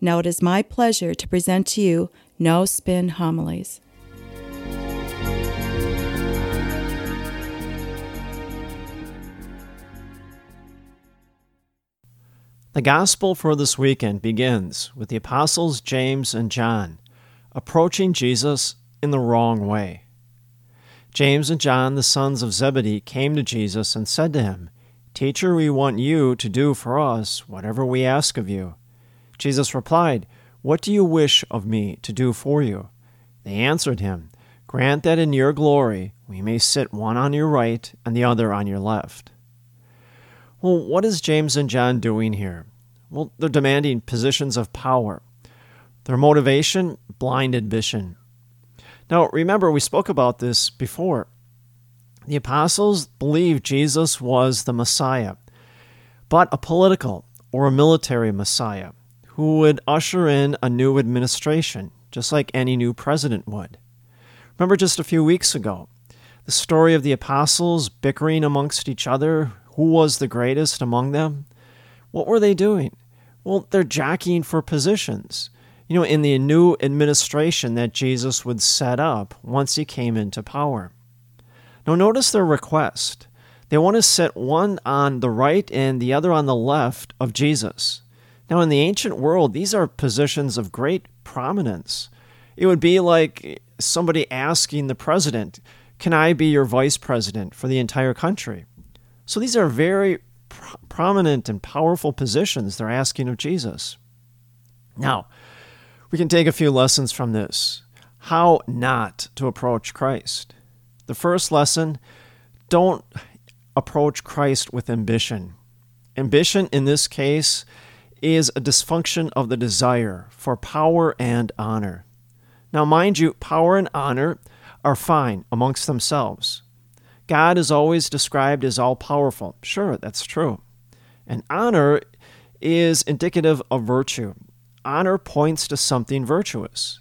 Now it is my pleasure to present to you No Spin Homilies. The Gospel for this weekend begins with the Apostles James and John approaching Jesus in the wrong way. James and John, the sons of Zebedee, came to Jesus and said to him, Teacher, we want you to do for us whatever we ask of you. Jesus replied, What do you wish of me to do for you? They answered him, Grant that in your glory we may sit one on your right and the other on your left. Well, what is James and John doing here? Well, they're demanding positions of power. Their motivation, blind ambition. Now, remember, we spoke about this before. The apostles believed Jesus was the Messiah, but a political or a military Messiah who would usher in a new administration, just like any new president would. Remember just a few weeks ago, the story of the apostles bickering amongst each other who was the greatest among them? What were they doing? Well, they're jockeying for positions, you know, in the new administration that Jesus would set up once he came into power. Now, notice their request. They want to sit one on the right and the other on the left of Jesus. Now, in the ancient world, these are positions of great prominence. It would be like somebody asking the president, Can I be your vice president for the entire country? So these are very pro- prominent and powerful positions they're asking of Jesus. Now, we can take a few lessons from this. How not to approach Christ. The first lesson don't approach Christ with ambition. Ambition in this case is a dysfunction of the desire for power and honor. Now, mind you, power and honor are fine amongst themselves. God is always described as all powerful. Sure, that's true. And honor is indicative of virtue. Honor points to something virtuous.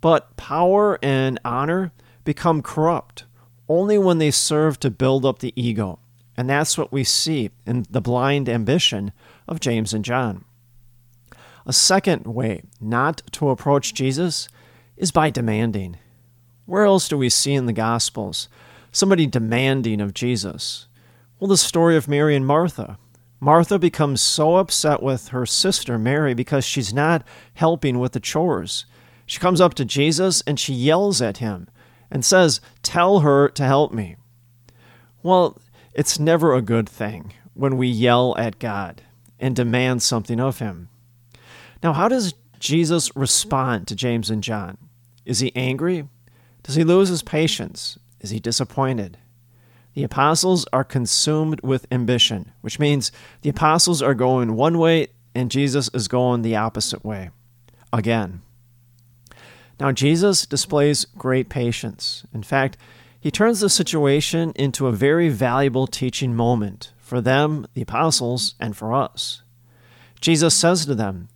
But power and honor become corrupt only when they serve to build up the ego. And that's what we see in the blind ambition of James and John. A second way not to approach Jesus is by demanding. Where else do we see in the Gospels somebody demanding of Jesus? Well, the story of Mary and Martha. Martha becomes so upset with her sister Mary because she's not helping with the chores. She comes up to Jesus and she yells at him and says, Tell her to help me. Well, it's never a good thing when we yell at God and demand something of him. Now, how does Jesus respond to James and John? Is he angry? Does he lose his patience? Is he disappointed? The apostles are consumed with ambition, which means the apostles are going one way and Jesus is going the opposite way. Again. Now, Jesus displays great patience. In fact, he turns the situation into a very valuable teaching moment for them, the apostles, and for us. Jesus says to them,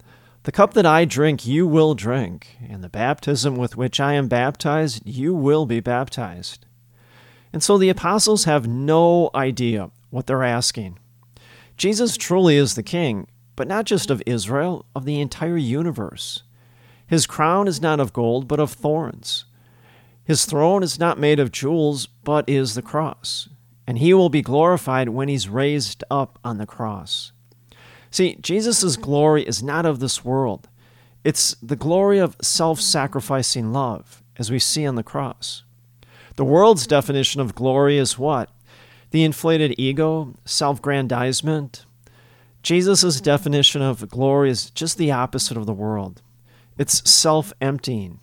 the cup that I drink, you will drink, and the baptism with which I am baptized, you will be baptized. And so the apostles have no idea what they're asking. Jesus truly is the king, but not just of Israel, of the entire universe. His crown is not of gold, but of thorns. His throne is not made of jewels, but is the cross. And he will be glorified when he's raised up on the cross. See, Jesus' glory is not of this world. It's the glory of self sacrificing love, as we see on the cross. The world's definition of glory is what? The inflated ego, self grandizement. Jesus' definition of glory is just the opposite of the world it's self emptying,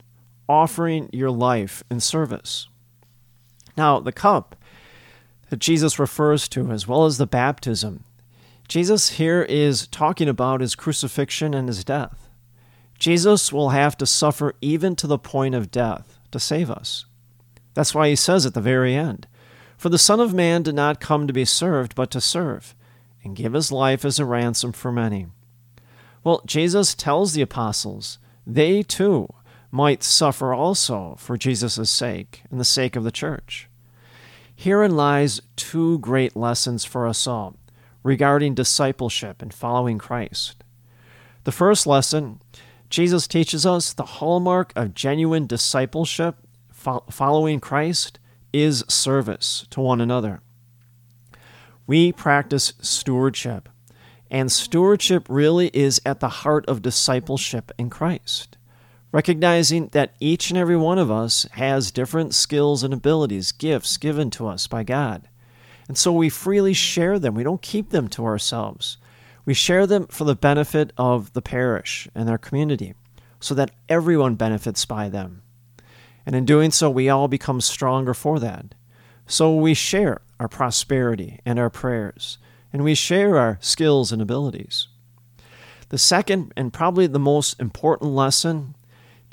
offering your life in service. Now, the cup that Jesus refers to, as well as the baptism, Jesus here is talking about his crucifixion and his death. Jesus will have to suffer even to the point of death to save us. That's why he says at the very end, For the Son of Man did not come to be served, but to serve, and give his life as a ransom for many. Well, Jesus tells the apostles they too might suffer also for Jesus' sake and the sake of the church. Herein lies two great lessons for us all regarding discipleship and following Christ. The first lesson, Jesus teaches us the hallmark of genuine discipleship, following Christ, is service to one another. We practice stewardship, and stewardship really is at the heart of discipleship in Christ recognizing that each and every one of us has different skills and abilities, gifts given to us by God. And so we freely share them. We don't keep them to ourselves. We share them for the benefit of the parish and our community so that everyone benefits by them. And in doing so, we all become stronger for that. So we share our prosperity and our prayers, and we share our skills and abilities. The second, and probably the most important lesson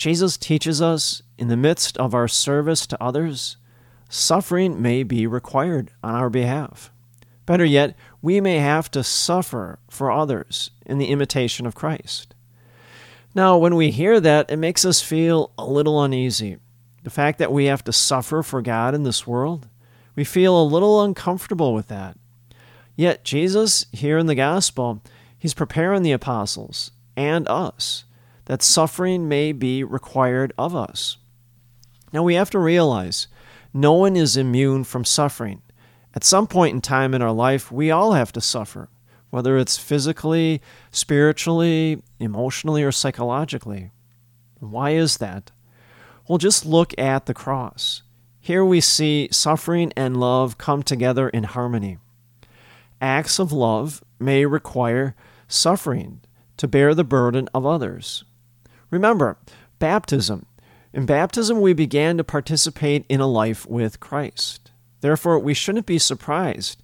Jesus teaches us in the midst of our service to others, suffering may be required on our behalf. Better yet, we may have to suffer for others in the imitation of Christ. Now, when we hear that, it makes us feel a little uneasy. The fact that we have to suffer for God in this world, we feel a little uncomfortable with that. Yet, Jesus, here in the gospel, he's preparing the apostles and us that suffering may be required of us. Now we have to realize no one is immune from suffering. At some point in time in our life, we all have to suffer, whether it's physically, spiritually, emotionally, or psychologically. Why is that? Well, just look at the cross. Here we see suffering and love come together in harmony. Acts of love may require suffering to bear the burden of others. Remember, baptism. In baptism, we began to participate in a life with Christ. Therefore, we shouldn't be surprised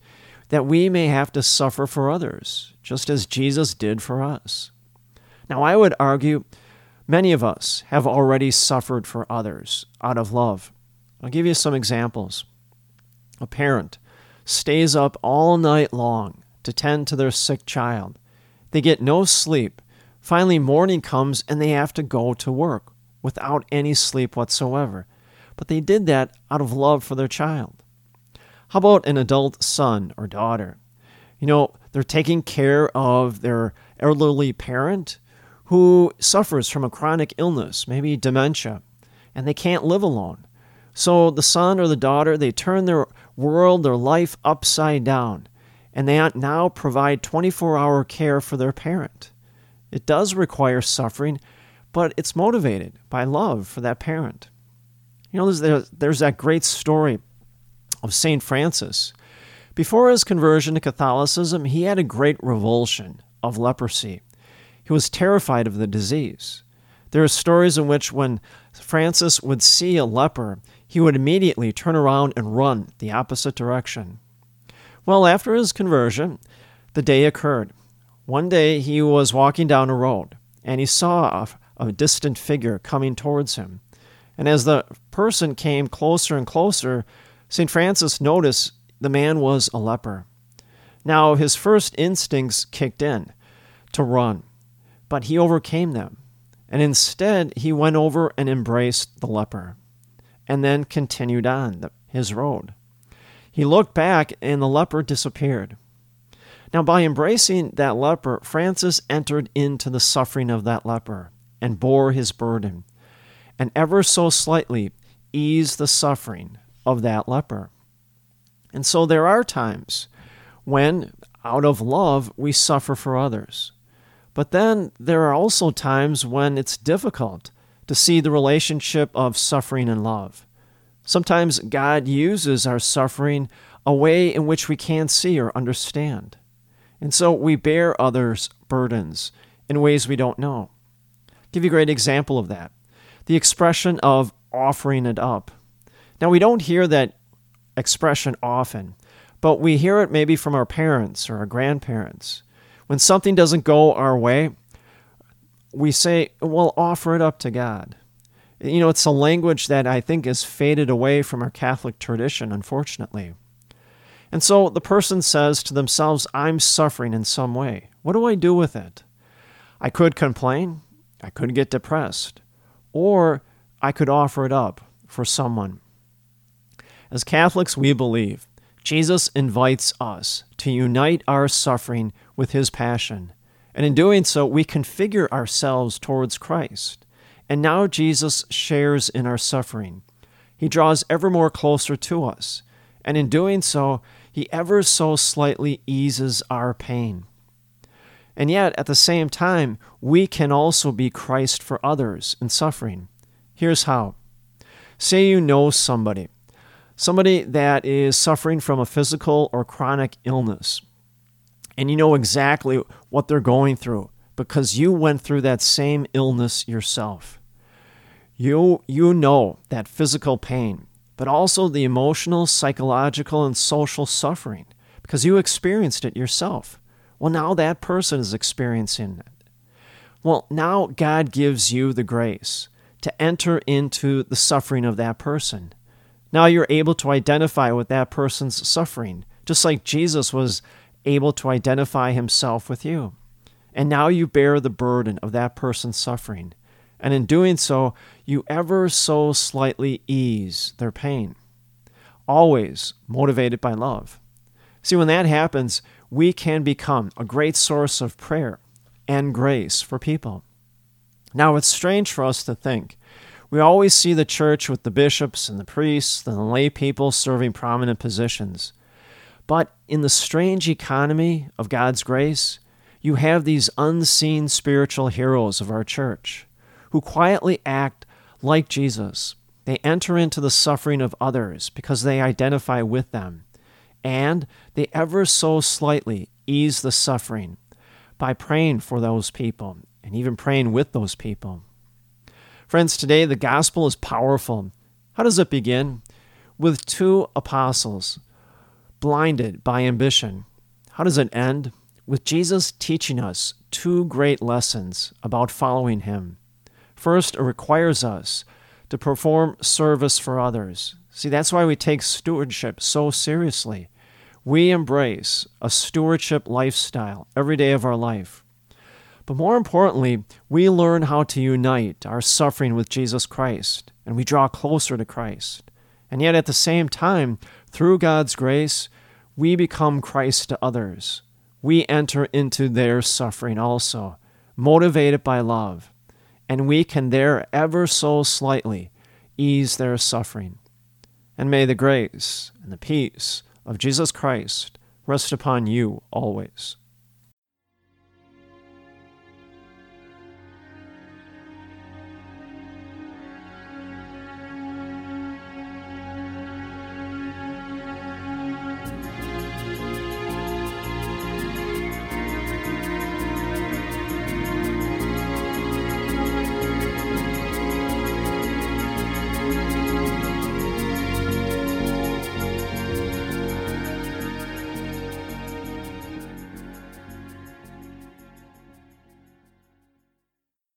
that we may have to suffer for others, just as Jesus did for us. Now, I would argue many of us have already suffered for others out of love. I'll give you some examples. A parent stays up all night long to tend to their sick child. They get no sleep Finally, morning comes and they have to go to work without any sleep whatsoever. But they did that out of love for their child. How about an adult son or daughter? You know, they're taking care of their elderly parent who suffers from a chronic illness, maybe dementia, and they can't live alone. So the son or the daughter, they turn their world, their life upside down, and they now provide 24 hour care for their parent. It does require suffering, but it's motivated by love for that parent. You know, there's, there's that great story of St. Francis. Before his conversion to Catholicism, he had a great revulsion of leprosy. He was terrified of the disease. There are stories in which, when Francis would see a leper, he would immediately turn around and run the opposite direction. Well, after his conversion, the day occurred. One day he was walking down a road and he saw a, a distant figure coming towards him. And as the person came closer and closer, St. Francis noticed the man was a leper. Now, his first instincts kicked in to run, but he overcame them. And instead, he went over and embraced the leper, and then continued on the, his road. He looked back, and the leper disappeared. Now, by embracing that leper, Francis entered into the suffering of that leper and bore his burden, and ever so slightly eased the suffering of that leper. And so there are times when, out of love, we suffer for others. But then there are also times when it's difficult to see the relationship of suffering and love. Sometimes God uses our suffering a way in which we can't see or understand. And so we bear others' burdens in ways we don't know. I'll give you a great example of that. The expression of offering it up. Now, we don't hear that expression often, but we hear it maybe from our parents or our grandparents. When something doesn't go our way, we say, well, offer it up to God. You know, it's a language that I think has faded away from our Catholic tradition, unfortunately. And so the person says to themselves, I'm suffering in some way. What do I do with it? I could complain, I could get depressed, or I could offer it up for someone. As Catholics, we believe Jesus invites us to unite our suffering with his passion. And in doing so, we configure ourselves towards Christ. And now Jesus shares in our suffering. He draws ever more closer to us. And in doing so, he ever so slightly eases our pain. And yet, at the same time, we can also be Christ for others in suffering. Here's how. Say you know somebody, somebody that is suffering from a physical or chronic illness, and you know exactly what they're going through because you went through that same illness yourself. You, you know that physical pain, but also the emotional, psychological, and social suffering because you experienced it yourself. Well, now that person is experiencing it. Well, now God gives you the grace to enter into the suffering of that person. Now you're able to identify with that person's suffering, just like Jesus was able to identify himself with you. And now you bear the burden of that person's suffering. And in doing so, you ever so slightly ease their pain. Always motivated by love. See, when that happens, we can become a great source of prayer and grace for people. Now, it's strange for us to think. We always see the church with the bishops and the priests and the lay people serving prominent positions. But in the strange economy of God's grace, you have these unseen spiritual heroes of our church who quietly act like Jesus. They enter into the suffering of others because they identify with them, and they ever so slightly ease the suffering by praying for those people and even praying with those people. Friends, today the gospel is powerful. How does it begin? With two apostles blinded by ambition. How does it end? With Jesus teaching us two great lessons about following him. First, it requires us to perform service for others. See, that's why we take stewardship so seriously. We embrace a stewardship lifestyle every day of our life. But more importantly, we learn how to unite our suffering with Jesus Christ, and we draw closer to Christ. And yet, at the same time, through God's grace, we become Christ to others. We enter into their suffering also, motivated by love, and we can there ever so slightly ease their suffering. And may the grace and the peace of Jesus Christ rest upon you always.